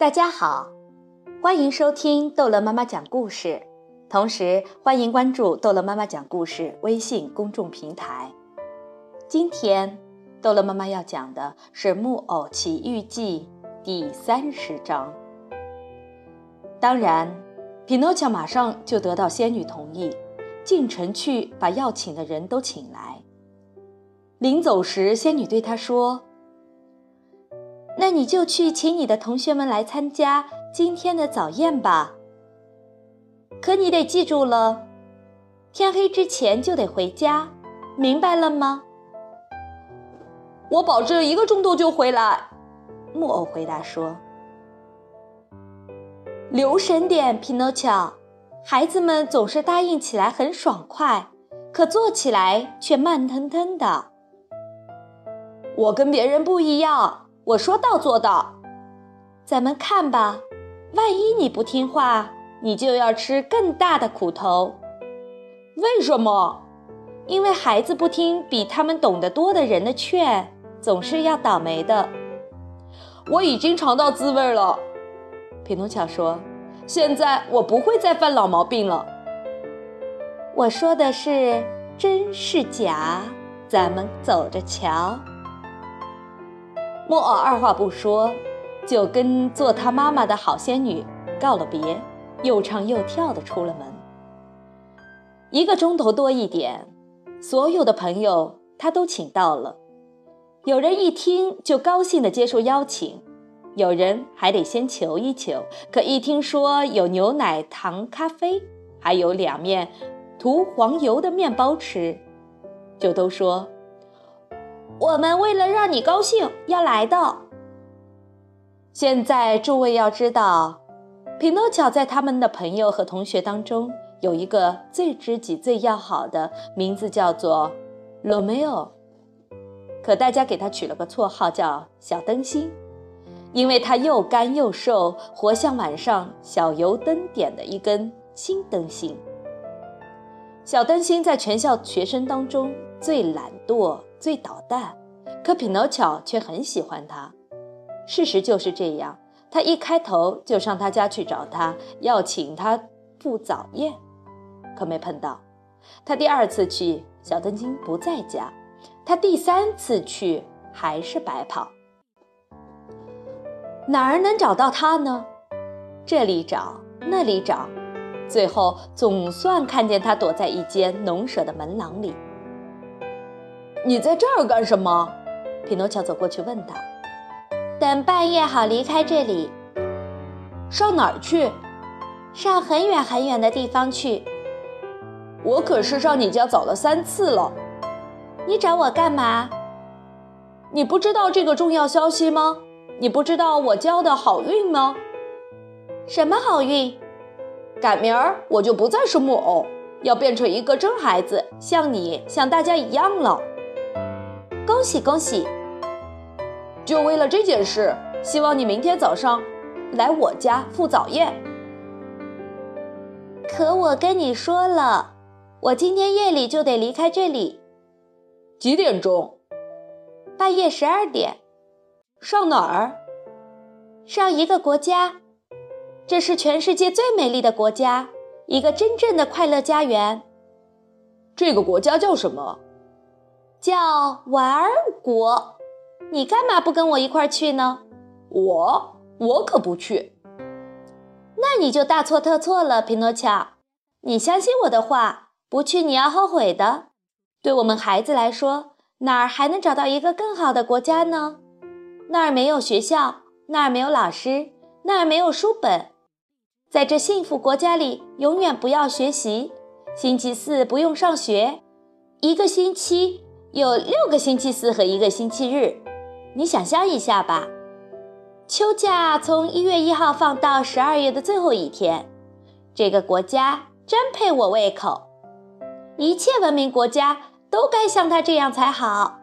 大家好，欢迎收听逗乐妈妈讲故事，同时欢迎关注逗乐妈妈讲故事微信公众平台。今天逗乐妈妈要讲的是《木偶奇遇记》第三十章。当然，匹诺乔马上就得到仙女同意，进城去把要请的人都请来。临走时，仙女对他说。那你就去请你的同学们来参加今天的早宴吧。可你得记住了，天黑之前就得回家，明白了吗？我保证一个钟头就回来。木偶回答说：“留神点，匹诺乔。孩子们总是答应起来很爽快，可做起来却慢腾腾的。我跟别人不一样。”我说到做到，咱们看吧，万一你不听话，你就要吃更大的苦头。为什么？因为孩子不听比他们懂得多的人的劝，总是要倒霉的。我已经尝到滋味了，匹诺乔说。现在我不会再犯老毛病了。我说的是真是假，咱们走着瞧。木偶二话不说，就跟做他妈妈的好仙女告了别，又唱又跳的出了门。一个钟头多一点，所有的朋友他都请到了。有人一听就高兴地接受邀请，有人还得先求一求。可一听说有牛奶、糖、咖啡，还有两面涂黄油的面包吃，就都说。我们为了让你高兴要来的。现在诸位要知道，匹诺乔在他们的朋友和同学当中有一个最知己、最要好的，名字叫做罗梅欧。可大家给他取了个绰号叫小灯芯，因为他又干又瘦，活像晚上小油灯点的一根新灯芯。小灯芯在全校学生当中最懒惰。最捣蛋，可匹诺乔却很喜欢他。事实就是这样，他一开头就上他家去找他，要请他赴早宴，可没碰到。他第二次去，小灯芯不在家；他第三次去，还是白跑。哪儿能找到他呢？这里找，那里找，最后总算看见他躲在一间农舍的门廊里。你在这儿干什么？匹诺乔走过去问他。等半夜好离开这里。上哪儿去？上很远很远的地方去。我可是上你家早了三次了。你找我干嘛？你不知道这个重要消息吗？你不知道我交的好运吗？什么好运？赶明儿我就不再是木偶，要变成一个真孩子，像你，像大家一样了。恭喜恭喜！就为了这件事，希望你明天早上来我家赴早宴。可我跟你说了，我今天夜里就得离开这里。几点钟？半夜十二点。上哪儿？上一个国家，这是全世界最美丽的国家，一个真正的快乐家园。这个国家叫什么？叫玩儿国，你干嘛不跟我一块儿去呢？我我可不去。那你就大错特错了，匹诺乔。你相信我的话，不去你要后悔的。对我们孩子来说，哪儿还能找到一个更好的国家呢？那儿没有学校，那儿没有老师，那儿没有书本。在这幸福国家里，永远不要学习。星期四不用上学，一个星期。有六个星期四和一个星期日，你想象一下吧。秋假从一月一号放到十二月的最后一天，这个国家真配我胃口。一切文明国家都该像它这样才好。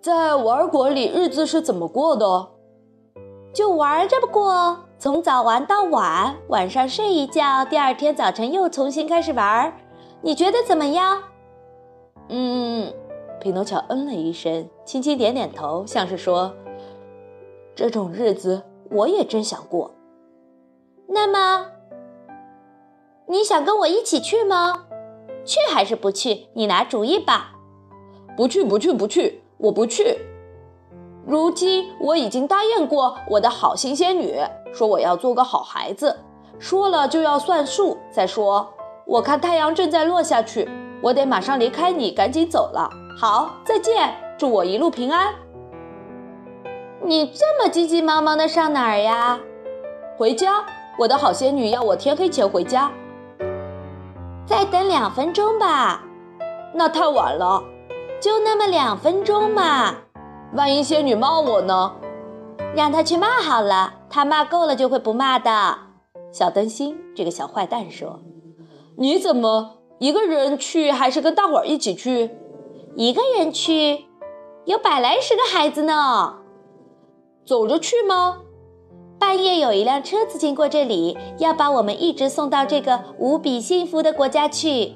在玩国里，日子是怎么过的？就玩着过，从早玩到晚，晚上睡一觉，第二天早晨又重新开始玩。你觉得怎么样？嗯，匹诺乔嗯了一声，轻轻点点头，像是说：“这种日子我也真想过。那么，你想跟我一起去吗？去还是不去？你拿主意吧。不去，不去，不去，我不去。如今我已经答应过我的好心仙女，说我要做个好孩子，说了就要算数。再说，我看太阳正在落下去，我得马上离开你，赶紧走了。好，再见，祝我一路平安。你这么急急忙忙的上哪儿呀？回家。我的好仙女要我天黑前回家。再等两分钟吧。那太晚了。就那么两分钟嘛。万一仙女骂我呢？让她去骂好了，她骂够了就会不骂的。小灯芯这个小坏蛋说：“你怎么一个人去，还是跟大伙儿一起去？一个人去，有百来十个孩子呢。走着去吗？半夜有一辆车子经过这里，要把我们一直送到这个无比幸福的国家去。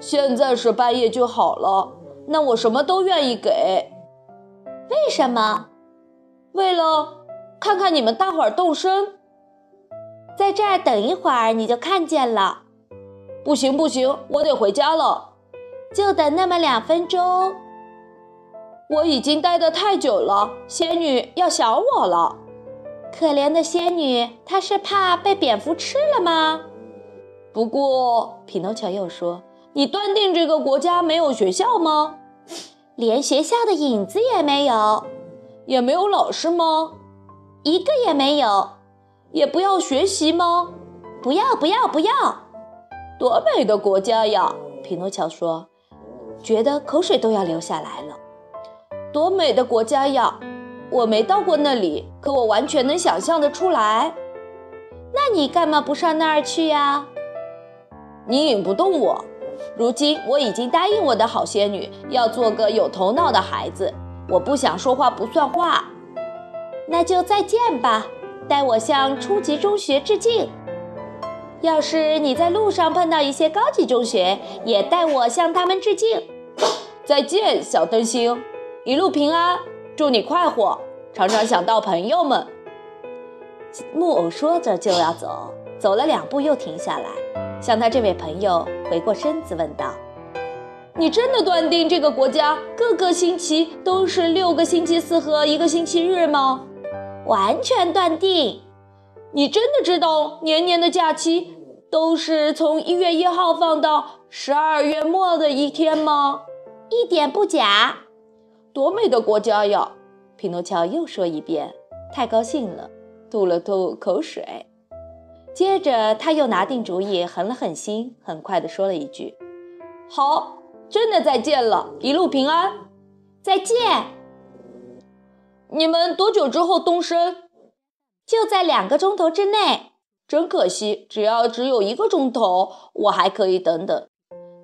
现在是半夜就好了，那我什么都愿意给。”为什么？为了看看你们大伙儿动身，在这儿等一会儿你就看见了。不行不行，我得回家了，就等那么两分钟。我已经待得太久了，仙女要想我了。可怜的仙女，她是怕被蝙蝠吃了吗？不过，匹诺乔又说：“你断定这个国家没有学校吗？”连学校的影子也没有，也没有老师吗？一个也没有，也不要学习吗？不要，不要，不要！多美的国家呀！匹诺乔说，觉得口水都要流下来了。多美的国家呀！我没到过那里，可我完全能想象得出来。那你干嘛不上那儿去呀？你引不动我。如今我已经答应我的好仙女，要做个有头脑的孩子。我不想说话不算话，那就再见吧。代我向初级中学致敬。要是你在路上碰到一些高级中学，也代我向他们致敬。再见，小灯芯，一路平安，祝你快活，常常想到朋友们。木偶说着就要走，走了两步又停下来。向他这位朋友回过身子，问道：“你真的断定这个国家各个星期都是六个星期四和一个星期日吗？”“完全断定。”“你真的知道年年的假期都是从一月一号放到十二月末的一天吗？”“一点不假。”“多美的国家呀！”匹诺乔又说一遍，太高兴了，吐了吐口水。接着，他又拿定主意，狠了狠心，很快地说了一句：“好，真的再见了，一路平安，再见。”你们多久之后动身？就在两个钟头之内。真可惜，只要只有一个钟头，我还可以等等。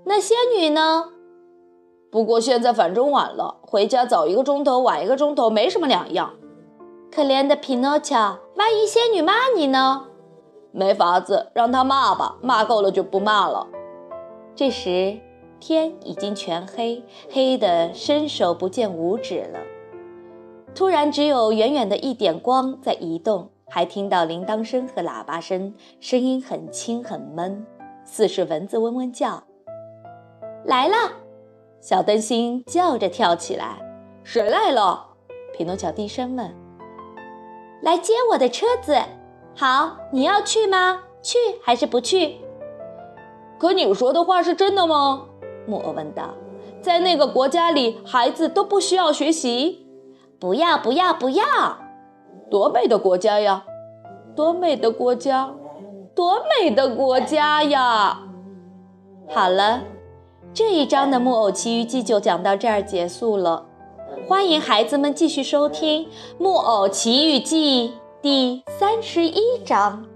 那仙女呢？不过现在反正晚了，回家早一个钟头，晚一个钟头没什么两样。可怜的匹诺乔，万一仙女骂你呢？没法子，让她骂吧，骂够了就不骂了。这时天已经全黑，黑得伸手不见五指了。突然，只有远远的一点光在移动，还听到铃铛声和喇叭声，声音很轻很闷，似是蚊子嗡嗡叫。来了，小灯芯叫着跳起来。谁来了？匹诺乔低声问。来接我的车子。好，你要去吗？去还是不去？可你说的话是真的吗？木偶问道。在那个国家里，孩子都不需要学习。不要，不要，不要！多美的国家呀！多美的国家！多美的国家呀！好了，这一章的《木偶奇遇记》就讲到这儿结束了。欢迎孩子们继续收听《木偶奇遇记》。第三十一章。